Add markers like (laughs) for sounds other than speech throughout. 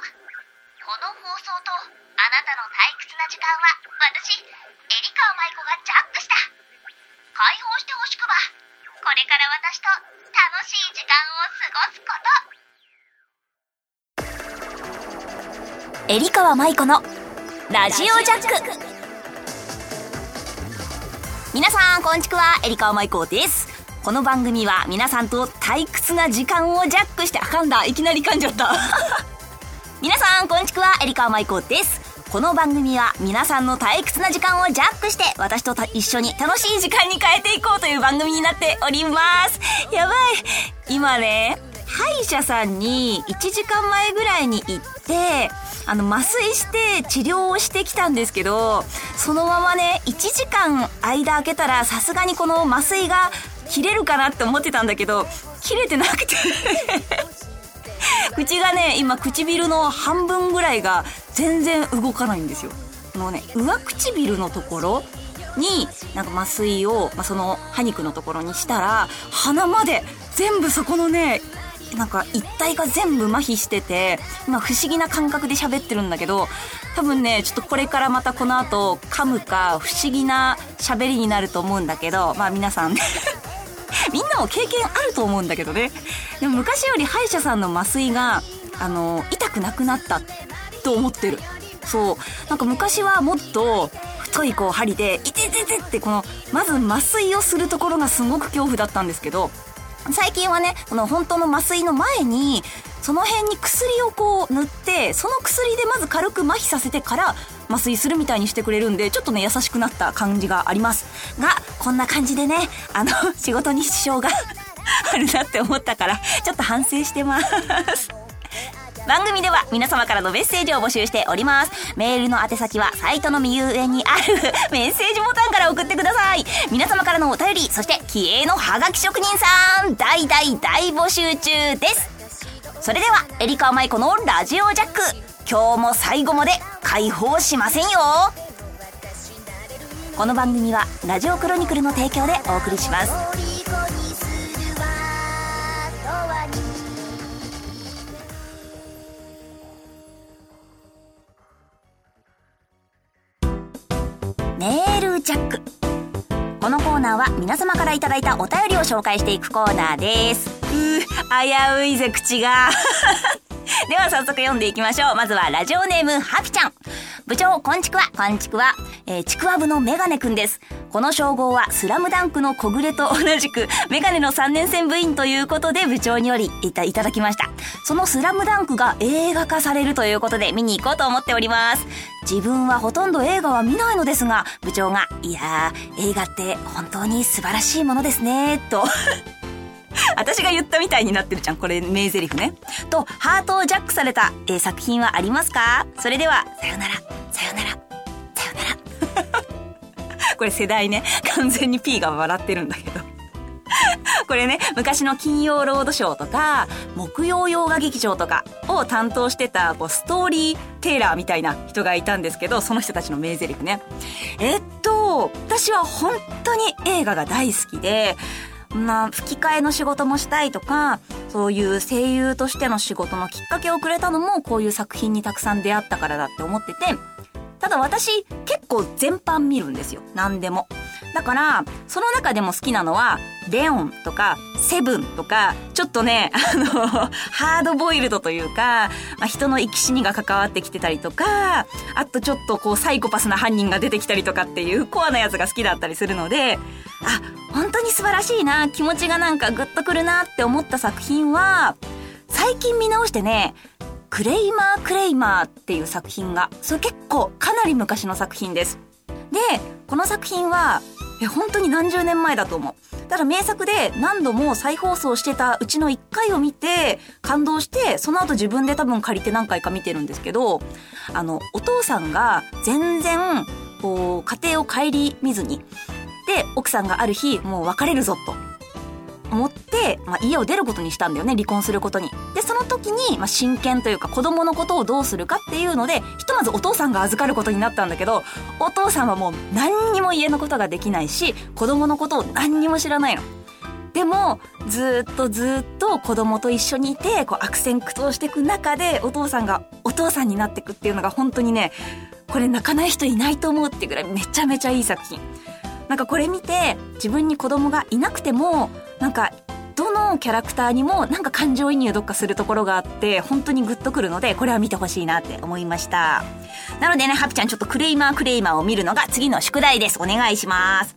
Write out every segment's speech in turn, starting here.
この放送とあなたの退屈な時間は私エリカ舞子がジャックした。解放してほしくば。これから私と楽しい時間を過ごすこと。エリカ舞子のラジオジャック。皆さんこんにちは。エリカ舞子です。この番組は皆さんと退屈な時間をジャックしてあかんだ。いきなり噛んじゃった。皆さんこんにちはエリカ舞子です。この番組は皆さんの退屈な時間をジャックして私と一緒に楽しい時間に変えていこうという番組になっております。やばい。今ね歯医者さんに1時間前ぐらいに行ってあの麻酔して治療をしてきたんですけどそのままね1時間間空けたらさすがにこの麻酔が切れるかなって思ってたんだけど切れてなくて。(laughs) 口がね今唇の半分ぐらいが全然動かないんですよ。もうね上唇のところになんか麻酔を、まあ、その歯肉のところにしたら鼻まで全部そこのねなんか一体が全部麻痺してて今不思議な感覚で喋ってるんだけど多分ねちょっとこれからまたこの後噛むか不思議な喋りになると思うんだけどまあ皆さんみんなも経験あると思うんだけどね。でも昔より歯医者さんの麻酔があの痛くなくなったと思ってる。そう。なんか昔はもっと太いこう針で「いててて」ってこのまず麻酔をするところがすごく恐怖だったんですけど最近はねこの本当の麻酔の前にその辺に薬をこう塗ってその薬でまず軽く麻痺させてから麻酔するみたいにしてくれるんでちょっとね優しくなった感じがありますがこんな感じでねあの (laughs) 仕事に支障が (laughs) あるなって思ったからちょっと反省してます (laughs) 番組では皆様からのメッセージを募集しております。メールの宛先はサイトの右上にあるメッセージボタンから送ってください。皆様からのお便り、そして気鋭のハガキ職人さん、大大大募集中です。それでは、エリカ舞子のラジオジャック。今日も最後まで解放しませんよ。この番組はラジオクロニクルの提供でお送りします。メールジャック。このコーナーは皆様からいただいたお便りを紹介していくコーナーです。うー、危ういぜ、口が。(laughs) では早速読んでいきましょう。まずはラジオネーム、ハピちゃん。部長、こんちくわ、こんちくわ。えー、ちくわ部のメガネくんです。この称号はスラムダンクの小暮と同じく、(laughs) メガネの3年生部員ということで部長によりいたいただきました。そのスラムダンクが映画化されるということで見に行こうと思っております。自分はほとんど映画は見ないのですが、部長が、いやー、映画って本当に素晴らしいものですね、と。(laughs) 私が言ったみたいになってるじゃん。これ名台詞ね。と、ハートをジャックされた、えー作品はありますか？それでは、さよなら、さよなら、さよなら。(laughs) これ世代ね。完全に P が笑ってるんだけど。(laughs) これね、昔の金曜ロードショーとか、木曜洋画劇場とかを担当してた、こう、ストーリーテイラーみたいな人がいたんですけど、その人たちの名台詞ね。えっと、私は本当に映画が大好きで、まあ、吹き替えの仕事もしたいとか、そういう声優としての仕事のきっかけをくれたのも、こういう作品にたくさん出会ったからだって思ってて、ただ私、結構全般見るんですよ。何でも。だから、その中でも好きなのは、レオンとか、セブンとか、ちょっとね、あの、ハードボイルドというか、まあ、人の生き死にが関わってきてたりとか、あとちょっとこうサイコパスな犯人が出てきたりとかっていうコアなやつが好きだったりするので、あ、本当に素晴らしいな、気持ちがなんかグッとくるなって思った作品は、最近見直してね、クレイマークレイマーっていう作品が、それ結構かなり昔の作品です。で、この作品は、え、本当に何十年前だと思う。ただ名作で何度も再放送してたうちの1回を見て感動してその後自分で多分借りて何回か見てるんですけどあのお父さんが全然こう家庭を顧みずにで奥さんがある日もう別れるぞと思って、まあ、家を出ることにしたんだよね離婚することに。でその時に、まあ、親権というか子供のことをどうするかっていうのでひとまずお父さんが預かることになったんだけどお父さんはもう何にも家のことができないし子供のことを何にも知らないの。でもずっとずっと子供と一緒にいてこう悪戦苦闘していく中でお父さんがお父さんになっていくっていうのが本当にね、これ泣かない人いないと思うっていうぐらいめちゃめちゃいい作品。なんかこれ見て自分に子供がいなくてもなんかどのキャラクターにもなんか感情移入どっかするところがあって本当にグッとくるのでこれは見てほしいなって思いましたなのでねハピちゃんちょっとクレイマークレイマーを見るのが次の宿題ですお願いします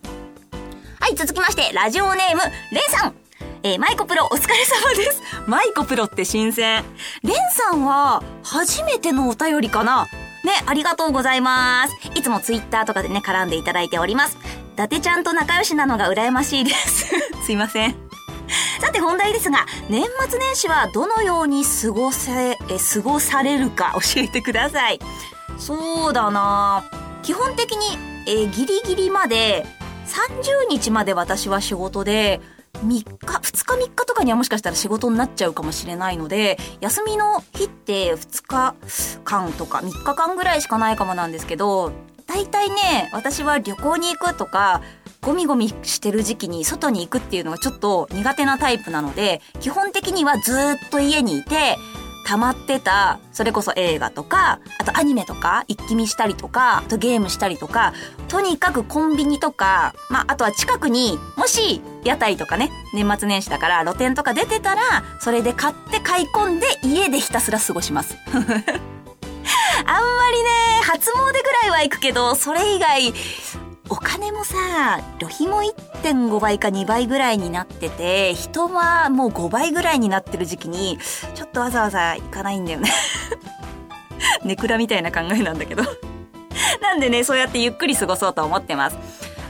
はい続きましてラジオネームレンさんえー、マイコプロお疲れ様です。マイコプロって新鮮。レンさんは初めてのお便りかなね、ありがとうございます。いつもツイッターとかでね、絡んでいただいております。伊達ちゃんと仲良しなのが羨ましいです。(laughs) すいません。さて本題ですが、年末年始はどのように過ごせ、え、過ごされるか教えてください。そうだな基本的に、え、ギリギリまで、30日まで私は仕事で、3日、2日3日とかにはもしかしたら仕事になっちゃうかもしれないので、休みの日って2日間とか3日間ぐらいしかないかもなんですけど、大体ね、私は旅行に行くとか、ゴミゴミしてる時期に外に行くっていうのがちょっと苦手なタイプなので、基本的にはずっと家にいて、溜まってた、それこそ映画とか、あとアニメとか、一気見したりとか、あとゲームしたりとか、とにかくコンビニとか、まあ、あとは近くに、もし、屋台とかね、年末年始だから露店とか出てたら、それで買って買い込んで家でひたすら過ごします。初詣ぐらいは行くけど、それ以外、お金もさ、旅費も1.5倍か2倍ぐらいになってて、人はもう5倍ぐらいになってる時期に、ちょっとわざわざ行かないんだよね (laughs) ネクラみたいな考えなんだけどなんでね、そうやってゆっくり過ごそうと思ってます。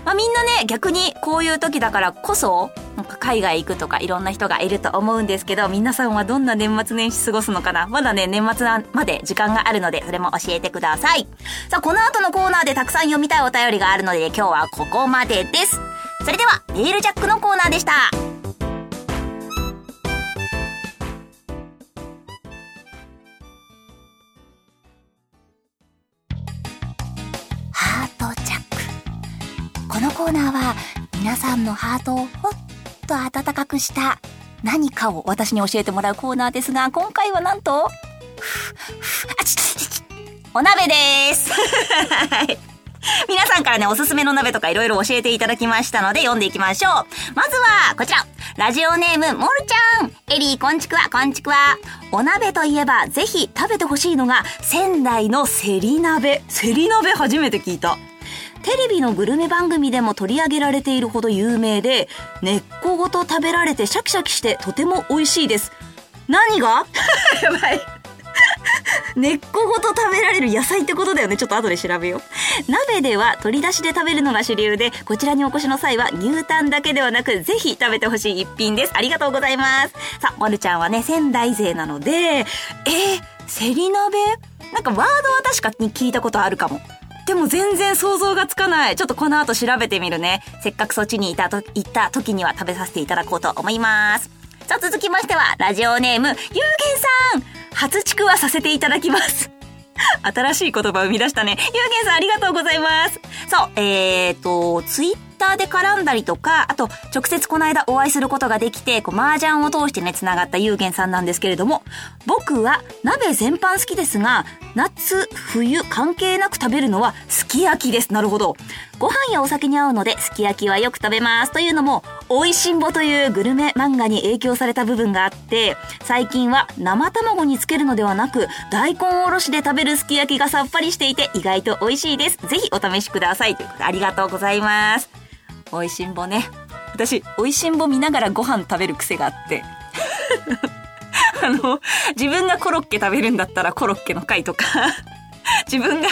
まあみんなね、逆にこういう時だからこそ、なんか海外行くとかいろんな人がいると思うんですけど、皆さんはどんな年末年始過ごすのかな？まだね、年末まで時間があるので、それも教えてください。さあ、この後のコーナーでたくさん読みたいお便りがあるので、今日はここまでです。それでは、メールジャックのコーナーでした。ハートジャック。このコーナーは皆さんのハートをほっと温かくした何かを私に教えてもらうコーナーですが、今回はなんと、お鍋です (laughs) 皆さんからね、おすすめの鍋とかいろいろ教えていただきましたので読んでいきましょう。まずは、こちら。ラジオネーム、モルちゃん。エリー、こんちくわ、こんちくわ。お鍋といえば、ぜひ食べてほしいのが、仙台のセリ鍋。セリ鍋初めて聞いた。テレビのグルメ番組でも取り上げられているほど有名で、根っこごと食べられてシャキシャキしてとても美味しいです。何が？やばい。根っこごと食べられる野菜ってことだよね。ちょっと後で調べよう。鍋では取り出しで食べるのが主流で、こちらにお越しの際は牛タンだけではなく、ぜひ食べてほしい一品です。ありがとうございます。さあ、まるちゃんはね、仙台勢なので、えー、セリ鍋？なんかワードは確かに聞いたことあるかも。でも全然想像がつかない。ちょっとこの後調べてみるね。せっかくそっちにいたと、行った時には食べさせていただこうと思います。さあ続きましては、ラジオネーム、ゆうげんさん初ちくわさせていただきます。(laughs) 新しい言葉を生み出したね。ゆうげんさんありがとうございます。そう、えーと、ツイッターで絡んだりとか、あと、直接この間お会いすることができて、こう、麻雀を通してね、繋がったゆうげんさんなんですけれども、僕は鍋全般好きですが、夏、冬関係なく食べるのはすき焼きです。なるほど。ご飯やお酒に合うので、すき焼きはよく食べます。というのも、美味しんぼというグルメ漫画に影響された部分があって、最近は生卵につけるのではなく、大根おろしで食べるすき焼きがさっぱりしていて、意外と美味しいです。ぜひお試しください。ということで、ありがとうございます。美味しんぼね。私、美味しんぼ見ながらご飯食べる癖があって。(laughs) あの、自分がコロッケ食べるんだったらコロッケの回とか自分が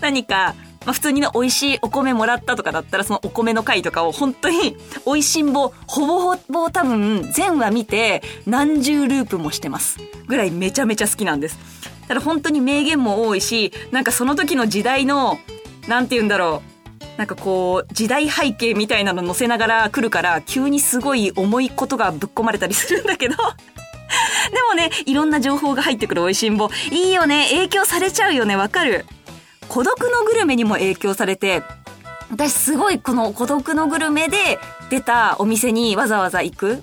何か、まあ、普通にね、美味しいお米もらったとかだったら、そのお米の回とかを本当に、美味しんぼ、ほぼほぼ多分、全話見て、何十ループもしてます。ぐらいめちゃめちゃ好きなんです。ただ本当に名言も多いし、なんかその時の時代の、なんて言うんだろう。なんかこう、時代背景みたいなの載せながら来るから、急にすごい重いことがぶっ込まれたりするんだけど、(laughs) でもね、いろんな情報が入ってくる美味しんぼ。いいよね。影響されちゃうよね。わかる。孤独のグルメにも影響されて、私すごいこの孤独のグルメで出たお店にわざわざ行く。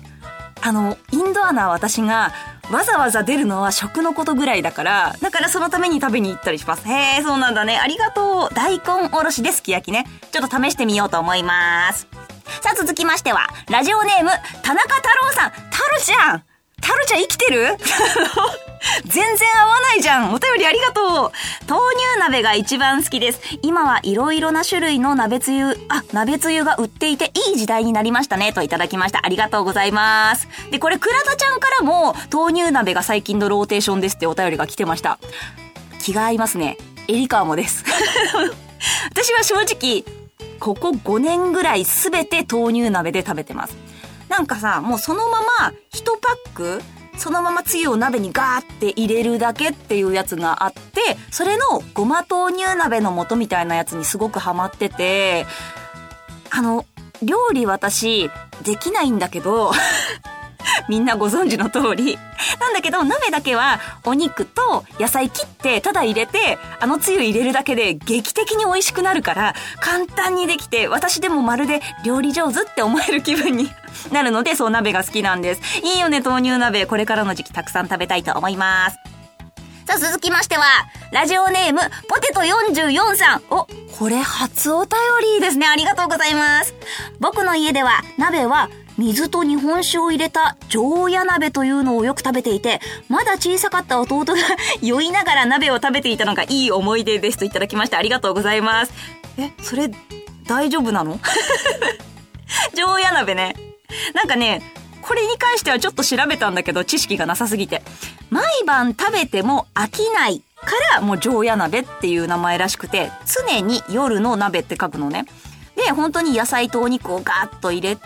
あの、インドアな私がわざわざ出るのは食のことぐらいだから、だからそのために食べに行ったりします。へえ、そうなんだね。ありがとう。大根おろしですき焼きね。ちょっと試してみようと思います。さあ続きましては、ラジオネーム、田中太郎さん。太郎ちゃん太郎ちゃん生きてる？(laughs) 全然合わないじゃん。お便りありがとう。豆乳鍋が一番好きです。今はいろいろな種類の鍋つゆ、あ、鍋つゆが売っていていい時代になりましたね。といただきました。ありがとうございます。で、これ、倉田ちゃんからも、豆乳鍋が最近のローテーションですってお便りが来てました。気が合いますね。エリカーもです。(laughs) 私は正直、ここ5年ぐらいすべて豆乳鍋で食べてます。なんかさ、もうそのまま1パック、そのままつゆを鍋にガーって入れるだけっていうやつがあって、それのごま豆乳鍋の素みたいなやつにすごくハマってて、あの、料理私、できないんだけど、みんなご存知の通り。なんだけど、鍋だけはお肉と野菜切って、ただ入れて、あのつゆ入れるだけで劇的に美味しくなるから、簡単にできて、私でもまるで料理上手って思える気分になるので、そう鍋が好きなんです。いいよね、豆乳鍋。これからの時期たくさん食べたいと思います。さあ、続きましては、ラジオネーム、ポテト44さん。お、これ初お便りですね。ありがとうございます。僕の家では、鍋は、水と日本酒を入れた常夜鍋というのをよく食べていて、まだ小さかった弟が酔いながら鍋を食べていたのがいい思い出ですといただきましてありがとうございます。え、それ、大丈夫なの？(laughs) 常夜鍋ね。なんかね、これに関してはちょっと調べたんだけど、知識がなさすぎて。毎晩食べても飽きないから、もう常夜鍋っていう名前らしくて、常に夜の鍋って書くのね。で、本当に野菜とお肉をガーッと入れて、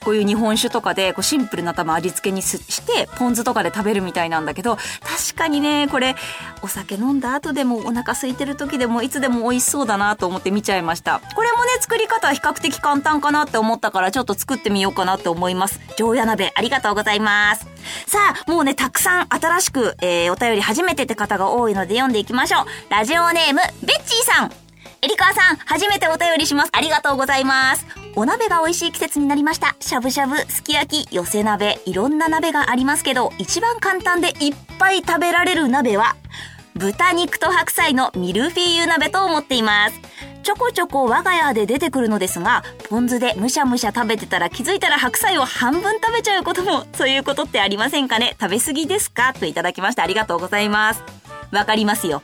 こういう日本酒とかで、こうシンプルな多分味付けにして、ポン酢とかで食べるみたいなんだけど、確かにね、これ、お酒飲んだ後でもお腹空いてる時でもいつでも美味しそうだなと思って見ちゃいました。これもね、作り方は比較的簡単かなって思ったから、ちょっと作ってみようかなって思います。常夜鍋、ありがとうございます。さあ、もうね、たくさん新しく、えー、お便り初めてって方が多いので読んでいきましょう。ラジオネーム、ベッチーさん。エリカーさん、初めてお便りします。ありがとうございます。お鍋が美味しい季節になりました。しゃぶしゃぶ、すき焼き、寄せ鍋、いろんな鍋がありますけど、一番簡単でいっぱい食べられる鍋は、豚肉と白菜のミルフィーユ鍋と思っています。ちょこちょこ我が家で出てくるのですが、ポン酢でむしゃむしゃ食べてたら気づいたら白菜を半分食べちゃうことも、そういうことってありませんかね？食べ過ぎですか？といただきましてありがとうございます。わかりますよ。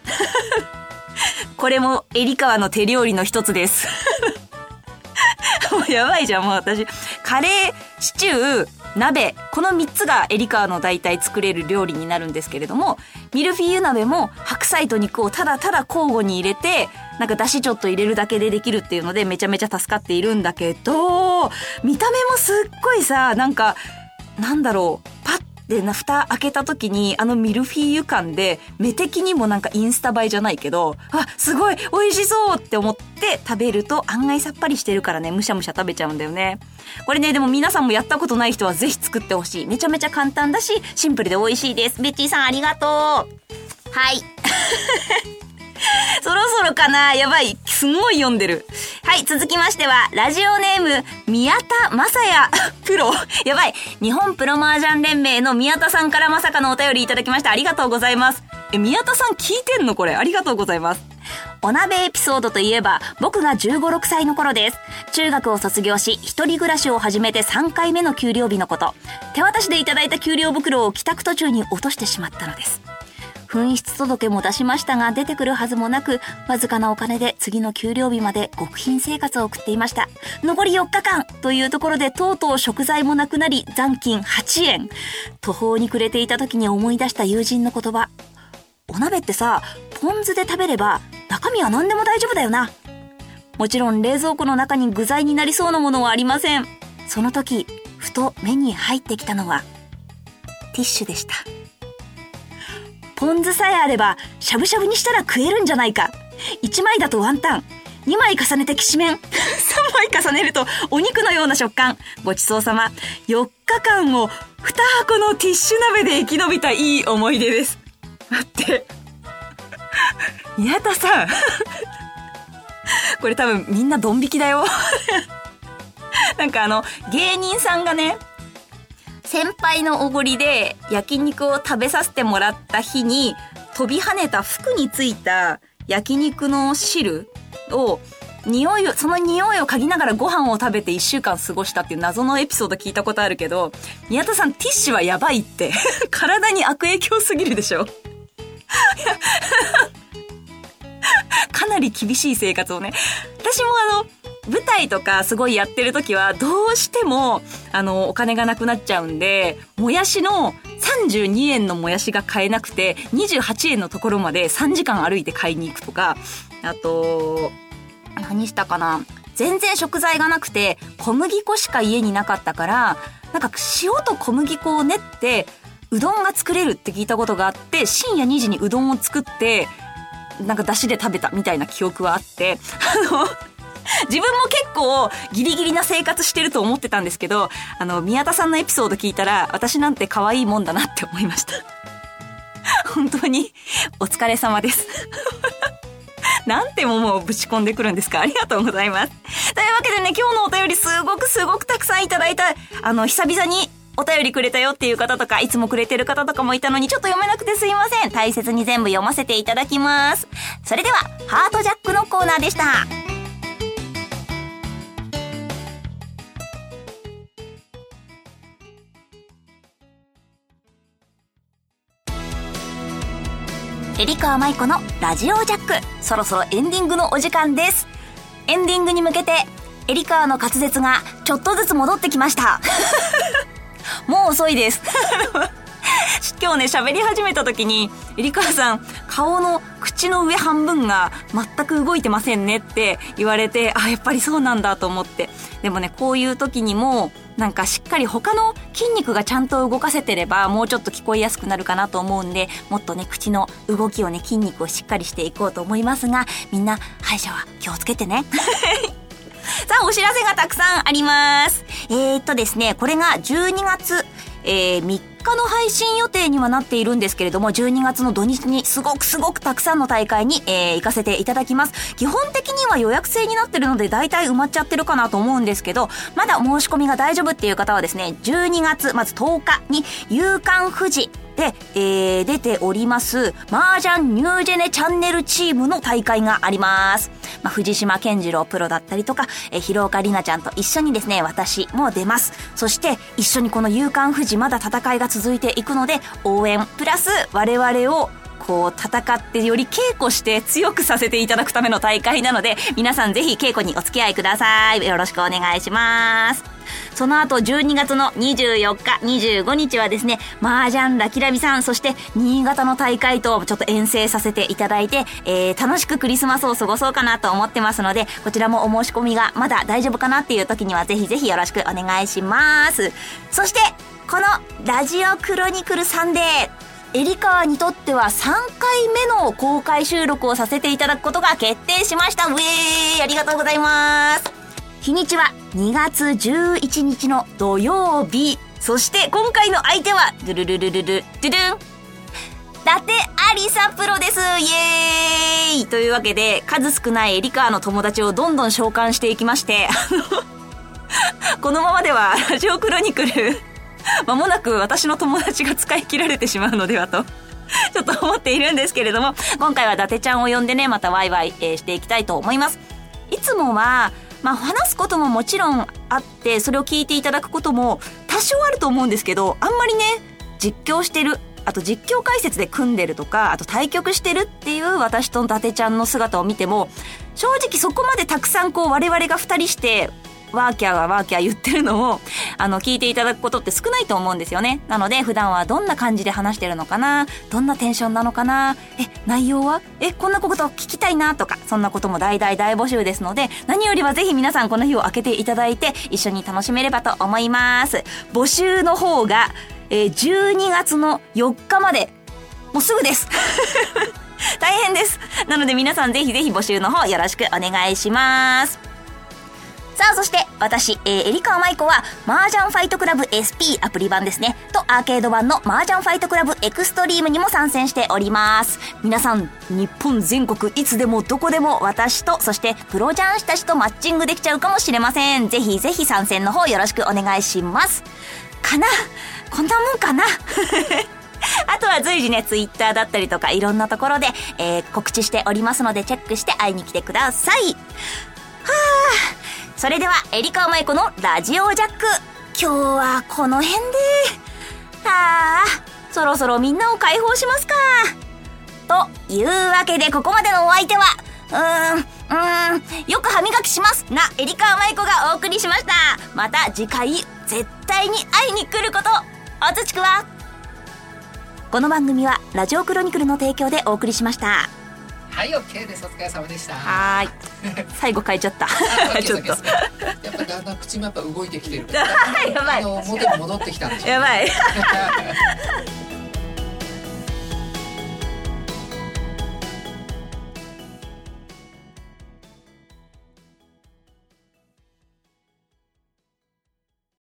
これもエリカワの手料理の一つです。(laughs) もうやばいじゃん、もう私。カレー、シチュー、鍋、この3つがエリカワの大体作れる料理になるんですけれども、ミルフィーユ鍋も白菜と肉をただただ交互に入れて、なんか出汁ちょっと入れるだけでできるっていうのでめちゃめちゃ助かっているんだけど、見た目もすっごいさ、なんか、なんだろう、でな、蓋開けた時に、あのミルフィーユ感で、目的にもなんかインスタ映えじゃないけど、あ、すごい美味しそうって思って食べると案外さっぱりしてるからね、むしゃむしゃ食べちゃうんだよね。これね、でも皆さんもやったことない人はぜひ作ってほしい。めちゃめちゃ簡単だし、シンプルで美味しいです。ベッチーさんありがとう。はい。(laughs) そろそろかな？やばい。すごい読んでる。はい、続きましては、ラジオネーム、宮田正也、(laughs) プロ。やばい。日本プロ麻雀連盟の宮田さんからまさかのお便りいただきましてありがとうございます。え、宮田さん聞いてんのこれ？ありがとうございます。お鍋エピソードといえば、僕が15、6歳の頃です。中学を卒業し、一人暮らしを始めて3回目の給料日のこと。手渡しでいただいた給料袋を帰宅途中に落としてしまったのです。紛失届も出しましたが出てくるはずもなく、わずかなお金で次の給料日まで極貧生活を送っていました。残り4日間というところでとうとう食材もなくなり残金8円。途方に暮れていた時に思い出した友人の言葉。お鍋ってさ、ポン酢で食べれば中身は何でも大丈夫だよな。もちろん冷蔵庫の中に具材になりそうなものはありません。その時、ふと目に入ってきたのは、ティッシュでした。ポン酢さえあれば、しゃぶしゃぶにしたら食えるんじゃないか。1枚だとワンタン。2枚重ねてきしめん。(laughs) 3枚重ねるとお肉のような食感。ごちそうさま。4日間を2箱のティッシュ鍋で生き延びたいい思い出です。待って。宮田さん。これ多分みんなドン引きだよ。なんかあの、芸人さんがね、先輩のおごりで焼肉を食べさせてもらった日に飛び跳ねた服についた焼肉の汁を匂いを、その匂いを嗅ぎながらご飯を食べて一週間過ごしたっていう謎のエピソード聞いたことあるけど、宮田さんティッシュはやばいって。(laughs) 体に悪影響すぎるでしょ (laughs) かなり厳しい生活をね。私もあの、舞台とかすごいやってる時はどうしてもあのお金がなくなっちゃうんでもやしの32円のもやしが買えなくて28円のところまで3時間歩いて買いに行くとかあと何したかな。全然食材がなくて小麦粉しか家になかったからなんか塩と小麦粉を練ってうどんが作れるって聞いたことがあって深夜2時にうどんを作ってなんか出汁で食べたみたいな記憶はあってあの (laughs) 自分も結構ギリギリな生活してると思ってたんですけど、あの、宮田さんのエピソード聞いたら、私なんて可愛いもんだなって思いました。(laughs) 本当に、お疲れ様です。(laughs) なんてももうぶち込んでくるんですかありがとうございます。というわけでね、今日のお便りすごくすごくたくさんいただいた、あの、久々にお便りくれたよっていう方とか、いつもくれてる方とかもいたのにちょっと読めなくてすいません。大切に全部読ませていただきます。それでは、ハートジャックのコーナーでした。エリカーマイコのラジオジャック。そろそろエンディングのお時間です。エンディングに向けて、エリカーの滑舌がちょっとずつ戻ってきました。(laughs) もう遅いです。(laughs) 今日ね、喋り始めた時に、エリカーさん、顔の口の上半分が全く動いてませんねって言われて、あ、やっぱりそうなんだと思って。でもね、こういう時にも、なんかしっかり他の筋肉がちゃんと動かせてればもうちょっと聞こえやすくなるかなと思うんでもっとね口の動きをね筋肉をしっかりしていこうと思いますがみんな歯医者は気をつけてね (laughs) さあお知らせがたくさんありますえー、っとですねこれが12月えー、3日の配信予定にはなっているんですけれども、12月の土日にすごくすごくたくさんの大会に、えー、行かせていただきます。基本的には予約制になってるので、大体埋まっちゃってるかなと思うんですけど、まだ申し込みが大丈夫っていう方はですね、12月、まず10日に、夕刊富士で、えー、出ております、麻雀ニュージェネチャンネルチームの大会があります。まあ、藤島健次郎プロだったりとか、えー、広岡里奈ちゃんと一緒にですね、私も出ます。そして、一緒にこの勇敢富士まだ戦いが続いていくので、応援、プラス我々をこう戦ってより稽古して強くさせていただくための大会なので、皆さんぜひ稽古にお付き合いください。よろしくお願いします。その後12月の24日、25日はですね、麻雀ラキラビさん、そして新潟の大会とちょっと遠征させていただいて、えー、楽しくクリスマスを過ごそうかなと思ってますので、こちらもお申し込みがまだ大丈夫かなっていう時にはぜひぜひよろしくお願いします。そして、このラジオクロニクルサンデー、エリカーにとっては3回目の公開収録をさせていただくことが決定しました。ウェーイありがとうございます。日にちは2月11日の土曜日。そして今回の相手は、ドゥルルルルル、ドゥルン。伊達ありさプロですイエーイというわけで、数少ないエリカーの友達をどんどん召喚していきまして、(laughs) このままではラジオクロニクル、まもなく私の友達が使い切られてしまうのではと。ちょっと思っているんですけれども、今回は伊達ちゃんを呼んでね、またワイワイ、えー、していきたいと思います。いつもは、まあ、話すことももちろんあってそれを聞いていただくことも多少あると思うんですけどあんまりね実況してるあと実況解説で組んでるとかあと対局してるっていう私と伊達ちゃんの姿を見ても正直そこまでたくさんこう我々が2人してワーキャーがワーキャー言ってるのを、あの、聞いていただくことって少ないと思うんですよね。なので、普段はどんな感じで話してるのかな？どんなテンションなのかな？え、内容は？え、こんなこと聞きたいなとか、そんなことも大大大募集ですので、何よりはぜひ皆さんこの日を開けていただいて、一緒に楽しめればと思います。募集の方が、えー、12月の4日まで、もうすぐです (laughs) 大変です。なので皆さんぜひぜひ募集の方よろしくお願いします。そして、私、えー、エリカーマイコは、麻雀ファイトクラブ SP アプリ版ですね、とアーケード版の麻雀ファイトクラブエクストリームにも参戦しております。皆さん、日本全国いつでもどこでも私と、そしてプロ雀士たちとマッチングできちゃうかもしれません。ぜひぜひ参戦の方よろしくお願いします。かな？こんなもんかな？(laughs) あとは随時ね、ツイッターだったりとかいろんなところで、えー、告知しておりますのでチェックして会いに来てください。はあ、それでは、エリカマイコのラジオジャック。今日はこの辺で。はあ、そろそろみんなを解放しますか。というわけで、ここまでのお相手は、うーん、うーん、よく歯磨きしますな、エリカマイコがお送りしました。また次回、絶対に会いに来ること、おつちくわ。この番組は、ラジオクロニクルの提供でお送りしました。はい OK ですお疲れ様でしたはーい。(laughs) 最後変えちゃった。(laughs) ちょっと。やっぱだんだん口もやっぱ動いてきてる (laughs) やばい元に戻ってきたんでしょやばい。い